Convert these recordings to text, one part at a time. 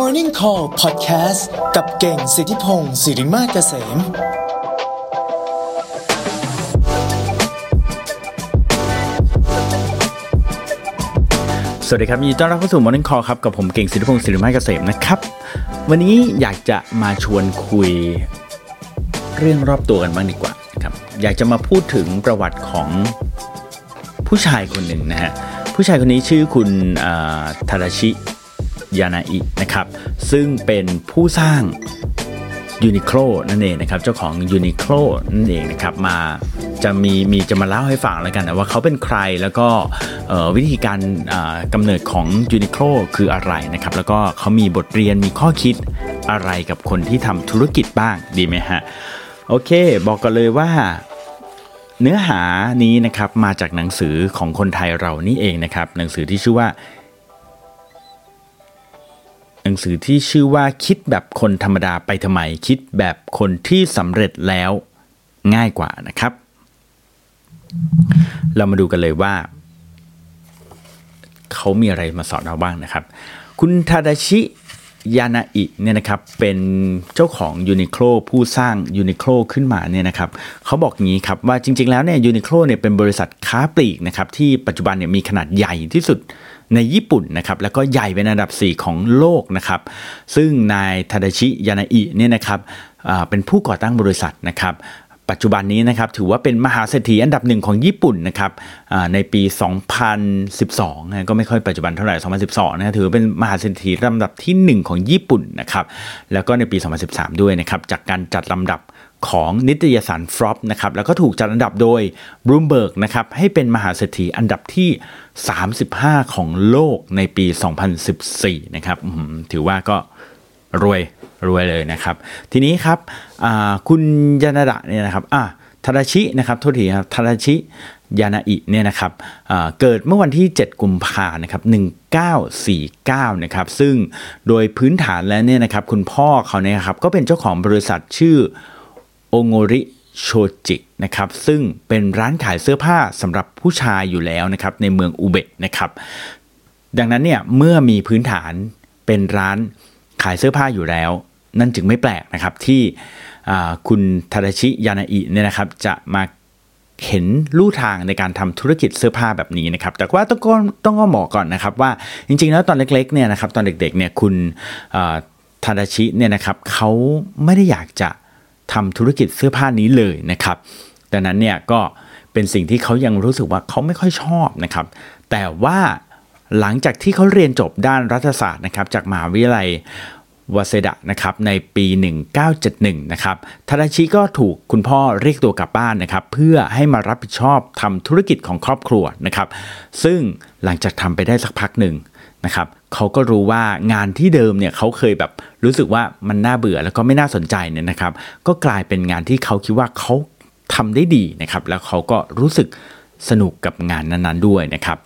Morning Call Podcast กับเก่งสิทธิพงศ์สิริมาเกษม สวัสดีครับยินดีต้อนรับเข้าสู่ Morning Call ครับ กับผมเก่งสิทธิพงศ์สิริมาเกษมนะครับ วันนี้อยากจะมาชวนคุยเรื่องรอบตัวกันบ้างดีกว่าครับ อยากจะมาพูดถึงประวัติของผู้ชายคนหนึ่งนะฮะ ผู้ชายคนนี้ชื่อคุณทาดาชิ ยานาอินะครับซึ่งเป็นผู้สร้างยูนิโคลนั่นเองนะครับเจ้าของยูนิโคลนั่นเองนะครับมาจะมีมีจะมาเล่าให้ฟังแล้วกันนะว่าเขาเป็นใครแล้วก็วิธีการกำเนิดของยูนิโคลคืออะไรนะครับแล้วก็เขามีบทเรียนมีข้อคิดอะไรกับคนที่ทำธุรกิจบ้างดีไหมฮะโอเค บอกกันเลยว่าเนื้อหานี้นะครับมาจากหนังสือของคนไทยเรานี่เองนะครับหนังสือที่ชื่อว่า หนังสือที่ชื่อว่าคิดแบบคนธรรมดาไปทำไม คิดแบบคนที่สำเร็จแล้วง่ายกว่านะครับ เรามาดูกันเลยว่า เขามีอะไรมาสอนเราบ้างนะครับ คุณทาดาชิยานาอิเนี่ยนะครับเป็นเจ้าของยูนิโคล่ผู้สร้างยูนิโคล่ขึ้นมาเนี่ยนะครับเขาบอกงี้ครับว่าจริง ๆ แล้วเนี่ยยูนิโคล่เนี่ยเป็นบริษัทค้าปลีกนะครับที่ปัจจุบันเนี่ยมีขนาดใหญ่ที่สุด ในญี่ปุ่นนะครับแล้วก็ใหญ่เป็นอันดับ 4 ของโลกนะครับซึ่งนายทาดาชิยานาอิเนี่ยนะครับเป็นผู้ก่อตั้งบริษัทนะครับปัจจุบันนี้นะครับถือว่าเป็นมหาเศรษฐีอันดับหนึ่งของญี่ปุ่นนะครับในปี 2012นะก็ไม่ค่อยปัจจุบันเท่าไหร่ 2012นะถือเป็นมหาเศรษฐีลำดับที่ 1 ของญี่ปุ่นนะครับแล้วก็ในปี 2013 ด้วยนะครับจากการจัดลำดับ ของนิตยสารฟรอปนะครับแล้วก็ถูกจัดอันดับโดยบรูมเบิร์กนะครับให้เป็นมหาเศรษฐีอันดับที่ 35 ของโลกในปี 2014 นะครับถือว่าก็รวยรวยเลยนะครับ ทีนี้ครับคุณยานาดะเนี่ยนะครับอะทาราชินะครับโทษทีครับทาราชิยานาอิเนี่ยนะครับเกิดเมื่อวันที่ 7 กุมภานะครับ1949นะครับซึ่งโดยพื้นฐานแล้วเนี่ยนะครับคุณพ่อเขาเนี่ยครับก็เป็นเจ้าของบริษัทชื่อ โอโงริโชจินะครับซึ่งเป็นร้านขายเสื้อผ้าสำหรับผู้ชายอยู่แล้วนะครับในเมืองอุเบะนะครับ ดังนั้นเนี่ยเมื่อมีพื้นฐานเป็นร้านขายเสื้อผ้าอยู่แล้ว นั่นจึงไม่แปลกนะครับที่คุณทาดาชิยานาอิเนี่ยนะครับจะมาเห็นลู่ทางในการทำธุรกิจเสื้อผ้าแบบนี้นะครับ แต่ว่าต้องก็ต้องก็บอก่อนนะครับว่าจริงๆ แล้วตอนเล็กๆเนี่ยนะครับตอนเด็กๆเนี่ยคุณทาดาชิเนี่ยนะครับเขาไม่ได้อยากจะ ทำธุรกิจเสื้อผ้านี้เลยนะครับดังนั้นเนี่ยก็เป็นสิ่งที่เขายังรู้สึกว่าเขาไม่ค่อยชอบนะครับ แต่ว่าหลังจากที่เขาเรียนจบด้านรัฐศาสตร์นะครับจากมหาวิทยาลัยวาเซดะนะครับในปี 1971 นะครับทาดาชิก็ถูกคุณพ่อเรียกตัวกลับบ้านนะครับ เพื่อให้มารับผิดชอบทำธุรกิจของครอบครัวนะครับ ซึ่งหลังจากทำไปได้สักพักหนึ่งนะครับ เขาก็รู้ว่างานที่เดิมเนี่ยเขาเคยแบบรู้สึกว่ามันน่าเบื่อแล้วก็ไม่น่าสนใจเนี่ยนะครับ ก็กลายเป็นงานที่เขาคิดว่าเขาทำได้ดีนะครับ แล้วเขาก็รู้สึกสนุกกับงานนั้นๆด้วยนะครับ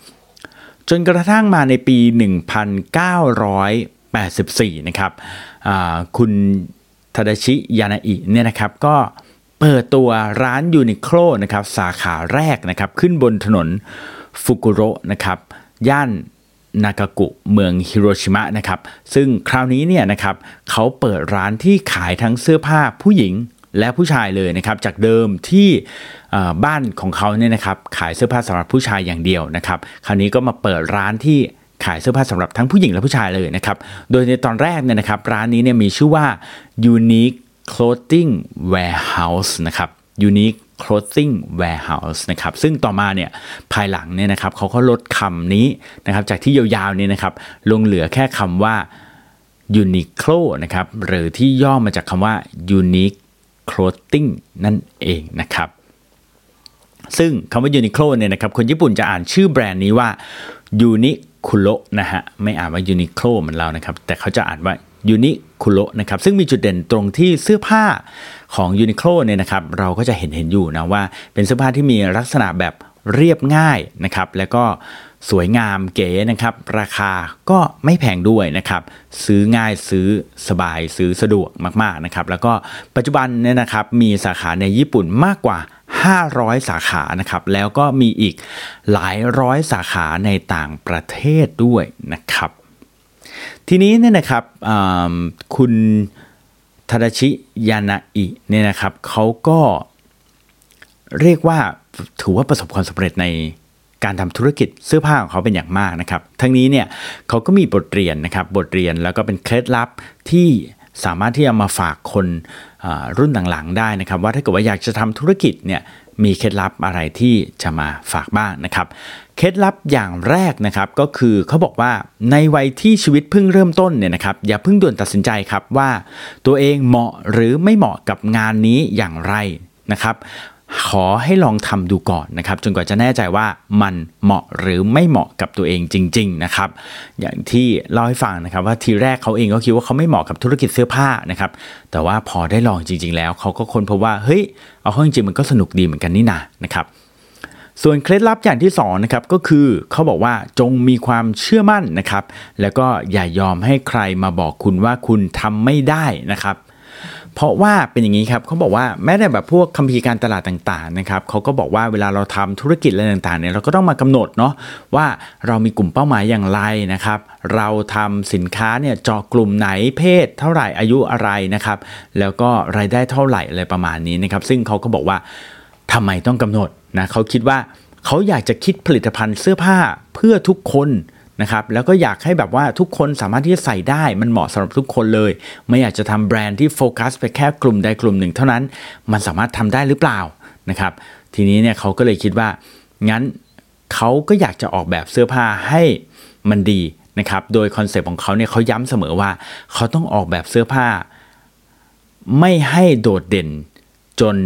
จนกระทั่งมาในปี 1984 นะครับคุณทาดาชิยานาอิเนี่ยนะครับก็เปิดตัวร้านยูนิโคลนะครับสาขาแรกนะครับขึ้นบนถนนฟุกุโรนะครับย่าน นากากุเมืองฮิโรชิมะนะครับซึ่งคราวนี้เนี่ยนะครับเขาเปิดร้านที่ขายทั้งเสื้อผ้าผู้หญิงและผู้ชายเลยนะครับจากเดิมที่บ้านของเขาเนี่ยนะครับขายเสื้อผ้าสำหรับผู้ชายอย่างเดียวนะครับคราวนี้ก็มาเปิดร้านที่ขายเสื้อผ้าสำหรับทั้งผู้หญิงและผู้ชายเลยนะครับโดยในตอนแรกเนี่ยนะครับร้านนี้เนี่ยมีชื่อว่า Unique Clothing Warehouse นะครับ Unique Clothing Warehouse นะครับซึ่งต่อมาเนี่ยภายหลังเนี่ยนะครับเขาก็ลดคำนี้นะครับจากที่ยาวๆเนี่ยนะครับลงเหลือแค่คำว่า Uniqlo นะครับหรือที่ย่อมาจากคำว่า Unique Clothing นั่นเองนะครับซึ่งคำว่า Uniqlo เนี่ยนะครับคนญี่ปุ่นจะอ่านชื่อแบรนด์นี้ว่า Uniqlo นะฮะไม่อ่านว่า Uniqlo เหมือนเรานะครับแต่เขาจะอ่านว่า Uniqlo นะครับซึ่งมีจุดเด่นตรงที่เสื้อผ้าของ Uniqlo เนี่ยนะครับเราก็จะเห็นเห็นอยู่นะว่าเป็นเสื้อผ้าที่มีลักษณะแบบเรียบง่ายนะครับแล้วก็สวยงามเก๋นะครับ ราคาก็ไม่แพงด้วยนะครับ ซื้อง่ายซื้อสบายซื้อสะดวกมากๆนะครับ แล้วก็ปัจจุบันเนี่ยนะครับมีสาขาในญี่ปุ่นมากกว่า 500 สาขานะครับ แล้วก็มีอีกหลายร้อยสาขาในต่างประเทศด้วยนะครับ ทีนี้เนี่ยนะครับคุณทาดาชิยานาอิเนี่ยนะครับเขาก็เรียกว่าถือว่าประสบความสำเร็จในการทำธุรกิจเสื้อผ้าของเขาเป็นอย่างมากนะครับ ทั้งนี้เนี่ยเขาก็มีบทเรียนนะครับบทเรียนแล้วก็เป็นเคล็ดลับที่สามารถที่จะมาฝากคนรุ่นหลังๆได้นะครับ ว่าถ้าเกิดว่าอยากจะทำธุรกิจเนี่ย มีเคล็ดลับอะไรที่จะมาฝากบ้างนะครับ เคล็ดลับอย่างแรกนะครับก็คือเขาบอกว่าในวัยที่ชีวิตเพิ่งเริ่มต้นเนี่ยนะครับอย่าเพิ่งด่วนตัดสินใจครับว่า ตัวเองเหมาะหรือไม่เหมาะกับงานนี้อย่างไรนะครับ ขอให้ลองทำดูก่อนนะครับจนกว่าจะแน่ใจว่ามันเหมาะหรือไม่เหมาะกับตัวเองจริง ๆนะครับ อย่างที่เล่าให้ฟังนะครับว่าทีแรกเขาเองก็คิดว่าเขาไม่เหมาะกับธุรกิจเสื้อผ้านะครับแต่ว่าพอได้ลองจริง ๆ แล้วเขาก็ค้นพบว่าเฮ้ยเอาเข้าจริงๆมันก็สนุกดีเหมือนกันนี่นานะครับส่วนเคล็ดลับอย่างที่2นะครับก็คือเขาบอกว่าจงมีความเชื่อมั่นนะครับ แล้วก็อย่ายอมให้ใครมาบอกคุณว่าคุณทำไม่ได้นะครับ เพราะว่าเป็นอย่างนี้ครับเขาบอกว่าแม้แต่แบบพวกคัมภีร์การตลาดต่างๆนะครับเขาก็บอกว่าเวลาเราทำธุรกิจอะไรต่างๆเนี่ยเราก็ต้องมากำหนดเนาะว่าเรามีกลุ่มเป้าหมายอย่างไรนะครับ เราทำสินค้าเนี่ยเจาะกลุ่มไหนเพศ เท่าไหร่อายุอะไรนะครับ แล้วก็รายได้เท่าไหร่อะไรประมาณนี้นะครับ ซึ่งเขาก็บอกว่าทำไมต้องกำหนดนะเขาคิดว่าเขาอยากจะคิดผลิตภัณฑ์เสื้อผ้าเพื่อทุกคน นะครับแล้วก็อยากให้แบบว่าทุกคนสามารถที่จะใส่ได้มันเหมาะสำหรับทุกคนเลย ไม่อยากจะทำแบรนด์ที่โฟกัสไปแค่กลุ่มใดกลุ่มหนึ่ง เท่านั้นมันสามารถทำได้หรือเปล่านะครับทีนี้เนี่ยเขาก็เลยคิดว่างั้นเขาก็อยากจะออกแบบเสื้อผ้าให้มันดีนะครับโดย concept ของเขาเนี่ยเขาย้ำเสมอว่าเขาต้องออกแบบเสื้อผ้า ไม่ให้โดดเด่นจน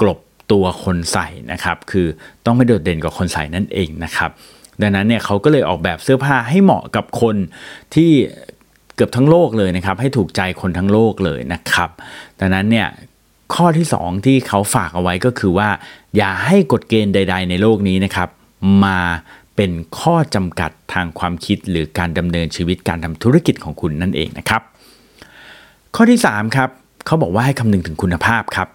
กลบตัวคนใส่นะครับ คือต้องไม่โดดเด่นกว่าคนใส่นั่นเองนะครับ ดังนั้นเนี่ยเขาก็เลยออกแบบเสื้อผ้าให้เหมาะกับคนที่เกือบทั้งโลกเลยนะครับ ให้ถูกใจคนทั้งโลกเลยนะครับ ดังนั้นเนี่ยข้อที่ 2 ที่เขาฝากเอาไว้ก็คือว่า อย่าให้กฎเกณฑ์ใด ๆ ในโลกนี้นะครับ มาเป็นข้อจำกัดทางความคิดหรือการดำเนินชีวิตการทำธุรกิจของคุณนั่นเองนะครับ ข้อที่3ครับเขาบอกว่าให้คำนึงถึงคุณภาพครับ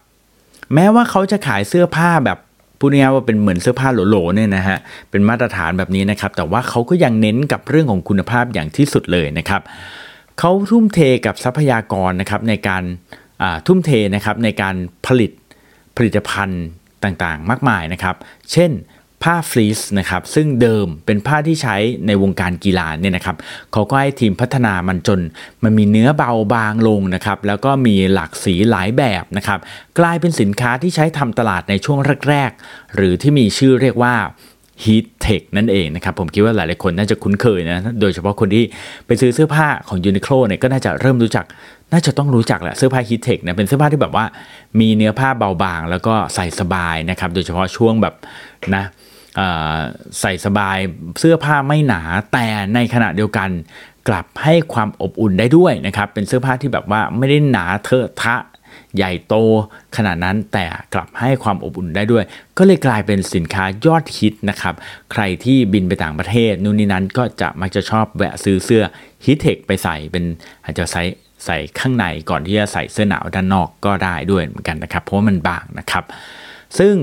แม้ว่าเขาจะขายเสื้อผ้าแบบ พูดง่ายว่าเป็นเหมือนเสื้อผ้าโหลๆเนี่ยนะฮะเป็นมาตรฐานแบบนี้นะครับแต่ว่าเขาก็ยังเน้นกับเรื่องของคุณภาพอย่างที่สุดเลยนะครับเขาทุ่มเทกับทรัพยากรนะครับในการทุ่มเทนะครับในการผลิตผลิตภัณฑ์ต่างๆ มากมายนะครับ เช่น ผ้าฟลีสนะครับซึ่งเดิมเป็นผ้าที่ใช้ในวงการกีฬาเนี่ยนะครับเขาก็ให้ทีมพัฒนามันจน มันมีเนื้อเบาบางลงนะครับแล้วก็มีหลากสีหลายแบบนะครับกลายเป็นสินค้าที่ใช้ทำตลาดในช่วงแรก ๆ หรือที่มีชื่อเรียกว่า Heat Tech นั่นเองนะครับผมคิดว่าหลายๆคนน่าจะคุ้นเคยนะโดยเฉพาะคนที่ไปซื้อเสื้อผ้าของ Uniqlo เนี่ยก็น่าจะเริ่มรู้จักน่าจะต้องรู้จักแหละเสื้อผ้า Heat Tech เนี่ยเป็นเสื้อผ้าที่แบบว่ามีเนื้อผ้าเบาบาง แล้วก็ใส่สบายนะครับโดยเฉพาะช่วงแบบนะ ใส่สบายเสื้อผ้าไม่หนาแต่ในขณะเดียวกันกลับให้ความอบอุ่นได้ด้วยนะครับ เป็นเสื้อผ้าที่แบบว่าไม่ได้หนาเทอะทะใหญ่โตขนาดนั้นแต่กลับให้ความอบอุ่นได้ด้วย ก็เลยกลายเป็นสินค้ายอดฮิตนะครับ ใครที่บินไปต่างประเทศนู่นนี่นั้นก็จะมักจะชอบแวะซื้อเสื้อฮิตเทคไปใส่เป็นอาจจะใส่ใส่ข้างในก่อนที่จะใส่เสื้อหนาวด้านนอกก็ได้ด้วยเหมือนกันนะครับ เพราะว่ามันบางนะครับ ซึ่ง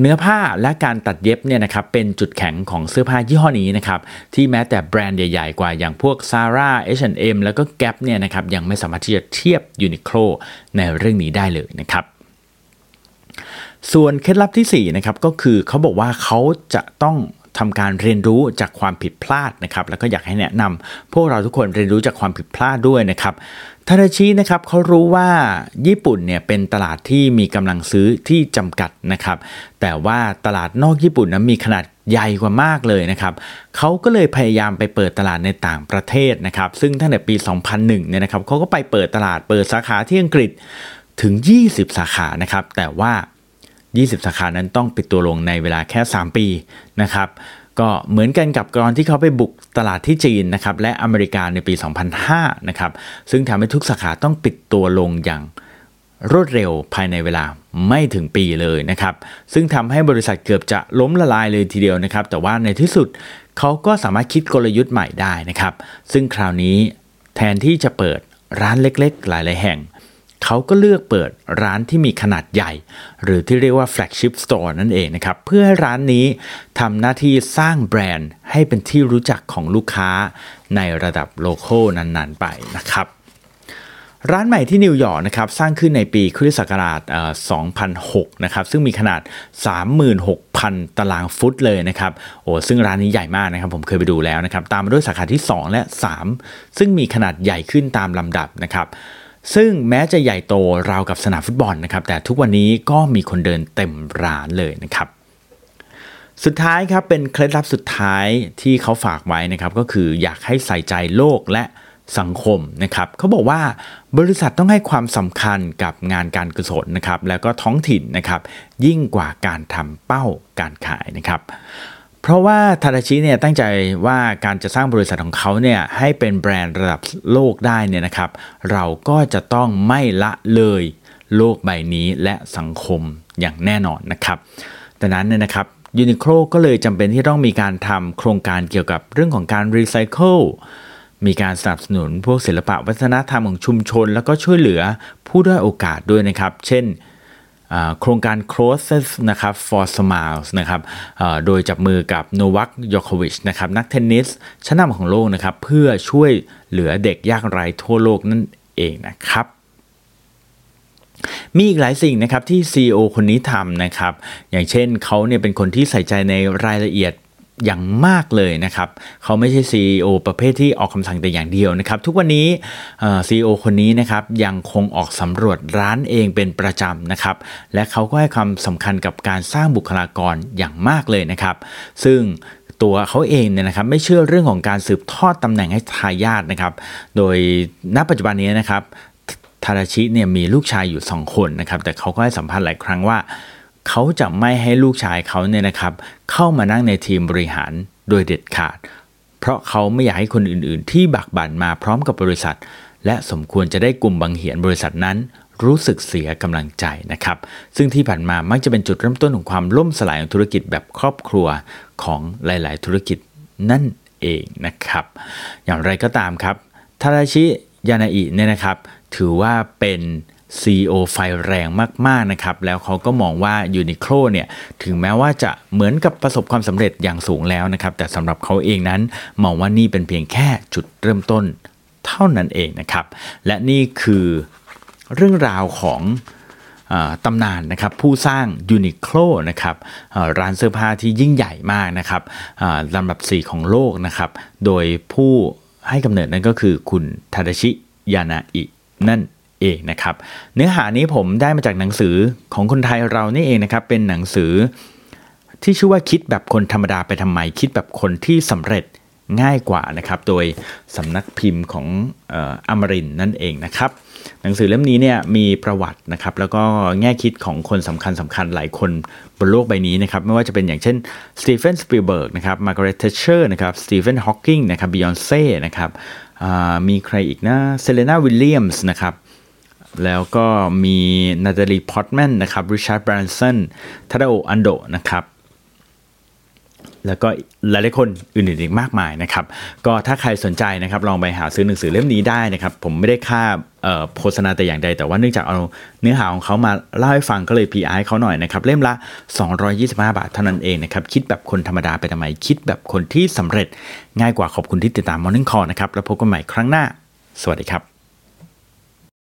เนื้อผ้าและการตัดเย็บเนี่ยนะครับเป็นจุดแข็งของเสื้อผ้ายี่ห้อนี้นะครับที่แม้แต่แบรนด์ใหญ่ๆ กว่าอย่างพวก Zara H&M แล้วก็ Gap เนี่ยนะครับยังไม่สามารถที่จะเทียบ Uniqlo ในเรื่องนี้ได้เลยนะครับส่วนเคล็ดลับที่4นะครับก็คือเขาบอกว่าเขาจะต้องทำการเรียนรู้จากความผิดพลาดนะครับแล้วก็อยากให้แนะนำพวกเราทุกคนเรียนรู้จากความผิดพลาดด้วยนะครับ ทาราชินะครับเขารู้ว่าญี่ปุ่นเนี่ยเป็นตลาดที่มีกำลังซื้อที่จำกัดนะครับ แต่ว่าตลาดนอกญี่ปุ่นนั้นมีขนาดใหญ่กว่ามากเลยนะครับเขาก็เลยพยายามไปเปิดตลาดในต่างประเทศนะครับ ซึ่งตั้งแต่ปี 2001 เนี่ยนะครับเขาก็ไปเปิดตลาดเปิดสาขาที่อังกฤษถึง 20 สาขานะครับ แต่ว่า 20 สาขานั้นต้องปิดตัวลงในเวลาแค่ 3 ปีนะครับ ก็เหมือนกันกับกรอนที่เขาไปบุกตลาดที่จีนนะครับและอเมริกาในปี 2005นะครับซึ่งทำให้ทุกสาขาต้องปิดตัวลงอย่างรวดเร็วภายในเวลาไม่ถึงปีเลยนะครับ ซึ่งทำให้บริษัทเกือบจะล้มละลายเลยทีเดียวนะครับ แต่ว่าในที่สุดเขาก็สามารถคิดกลยุทธ์ใหม่ได้นะครับ ซึ่งคราวนี้แทนที่จะเปิดร้านเล็กๆ หลายๆแห่ง เขาก็เลือกเปิดร้านที่มีขนาดใหญ่ หรือที่เรียกว่า flagship store นั่นเองนะครับ เพื่อให้ร้านนี้ทำหน้าที่สร้างแบรนด์ให้เป็นที่รู้จักของลูกค้าในระดับโลโก้นั้นๆไปนะครับร้านใหม่ที่นิวยอร์กนะครับสร้างขึ้นในปีคริสต์ศักราช 2006 นะครับซึ่งมีขนาด 36,000 ตารางฟุตเลยนะครับโอ้ซึ่งร้านนี้ใหญ่มากนะครับผมเคยไปดูแล้วนะครับตามมาด้วยสาขาที่ 2 และ 3 ซึ่งมีขนาดใหญ่ขึ้นตามลำดับนะครับ ซึ่งแม้จะใหญ่โตราวกับสนามฟุตบอลนะครับแต่ทุกวันนี้ก็มีคนเดินเต็มร้านเลยนะครับ สุดท้ายครับเป็นเคล็ดลับสุดท้ายที่เขาฝากไว้นะครับก็คืออยากให้ใส่ใจโลกและสังคมนะครับเขาบอกว่าบริษัทต้องให้ความสำคัญกับงานการกุศลนะครับแล้วก็ท้องถิ่นนะครับยิ่งกว่าการทำเป้าการขายนะครับ เพราะว่าทาดาชิเนี่ยตั้งใจว่าการจะสร้างบริษัทของเขาเนี่ยให้เป็นแบรนด์ระดับโลกได้เนี่ยนะครับ เราก็จะต้องไม่ละเลยโลกใบนี้และสังคมอย่างแน่นอนนะครับดังนั้นเนี่ยนะครับยูนิโคลก็เลยจำเป็นที่ต้องมีการทำโครงการเกี่ยวกับเรื่องของการรีไซเคิลมีการสนับสนุนพวกศิลปะวัฒนธรรมของชุมชน แล้วก็ช่วยเหลือผู้ด้อยโอกาสด้วยนะครับ เช่น โครงการ c r o s e s นะครับ for Smiles นะครับโดยจับมือกับโนวัคยอควิชนะครับนักเทนนิสชั้นนำของโลกนะครับเพื่อช่วยเหลือเด็กยากไร้ทั่วโลกนั่นเองนะครับมีอีกหลายสิ่งนะครับที่ CEO คนนี้ทำนะครับ อย่างเช่นเขาเนี่ยเป็นคนที่ใส่ใจในรายละเอียด อย่างมากเลยนะครับ เขาไม่ใช่ CEO ประเภทที่ออกคำสั่งแต่อย่างเดียวนะครับ ทุกวันนี้เอ่อ CEO คนนี้นะครับยังคงออกสำรวจร้านเองเป็นประจำนะครับ และเขาก็ให้ความสำคัญกับการสร้างบุคลากรอย่างมากเลยนะครับ ซึ่งตัวเขาเองเนี่ยนะครับไม่เชื่อเรื่องของการสืบทอดตำแหน่งให้ทายาทนะครับ โดยณปัจจุบันนี้นะครับทาราชิเนี่ยมีลูกชายอยู่ 2 คนนะครับ แต่เขาก็ให้สัมภาษณ์หลายครั้งว่า เขาจะไม่ให้ลูกชายเขาเนี่ยนะครับ เข้ามานั่งในทีมบริหารโดยเด็ดขาด เพราะเขาไม่อยากให้คนอื่นๆ ที่บักบั่นมาพร้อมกับบริษัท และสมควรจะได้กลุ่มบังเหียนบริษัทนั้น รู้สึกเสียกำลังใจนะครับ ซึ่งที่ผ่านมามักจะเป็นจุดเริ่มต้นของความล่มสลายของธุรกิจแบบครอบครัวของหลาย ๆ ธุรกิจนั่นเองนะครับ อย่างไรก็ตามครับทาราชิยานาอิเนี่ยนะครับ ถือว่าเป็น CEO ไฟแรงมากๆนะครับแล้วเขาก็มองว่ายูนิโคลเนี่ยถึงแม้ว่าจะเหมือนกับประสบความสำเร็จอย่างสูงแล้วนะครับแต่สำหรับเขาเองนั้นมองว่านี่เป็นเพียงแค่จุดเริ่มต้นเท่านั้นเองนะครับ และนี่คือเรื่องราวของตำนานนะครับผู้สร้างยูนิโคลนะครับร้านเสื้อผ้าที่ยิ่งใหญ่มากนะครับลำดับ 4 ของโลกนะครับ โดยผู้ให้กำเนิดนั้นก็คือคุณทาดาชิยานาอินั่น เองนะครับ เนื้อหานี้ผมได้มาจากหนังสือของคนไทยเรานี่เองนะครับ เป็นหนังสือที่ชื่อว่าคิดแบบคนธรรมดาไปทำไม คิดแบบคนที่สำเร็จง่ายกว่านะครับ โดยสำนักพิมพ์ของอมรินนั่นเองนะครับ หนังสือเล่มนี้เนี่ยมีประวัตินะครับ แล้วก็แง่คิดของคนสำคัญสำคัญหลายคนบนโลกใบนี้นะครับ ไม่ว่าจะเป็นอย่างเช่นสตีเฟนสปีลเบิร์กนะครับมาร์กาเร็ตเทเชอร์นะครับสตีเฟนฮอว์กิงนะครับบิยอนเซ่นะครับมีใครอีกนะเซเรนาวิลเลียมส์นะครับ แล้วก็มีนาตาลีพอตแมนนะครับริชาร์ดแบรนสันทาดาโออันโดนะครับแล้วก็หลายๆคนอื่นๆอีกมากมายนะครับ ก็ถ้าใครสนใจนะครับ ลองไปหาซื้อหนังสือเล่มนี้ได้นะครับ ผมไม่ได้ค่าโฆษณาแต่อย่างใด แต่ว่าเนื่องจากเอาเนื้อหาของเขามาเล่าให้ฟังก็เลย PR ให้เขาหน่อยนะครับ เล่มละ 225 บาทเท่านั้นเองนะครับ คิดแบบคนธรรมดาไปทำไม คิดแบบคนที่สำเร็จง่ายกว่าขอบคุณที่ติดตาม Morning Call นะครับ แล้วพบกันใหม่ครั้งหน้า สวัสดีครับ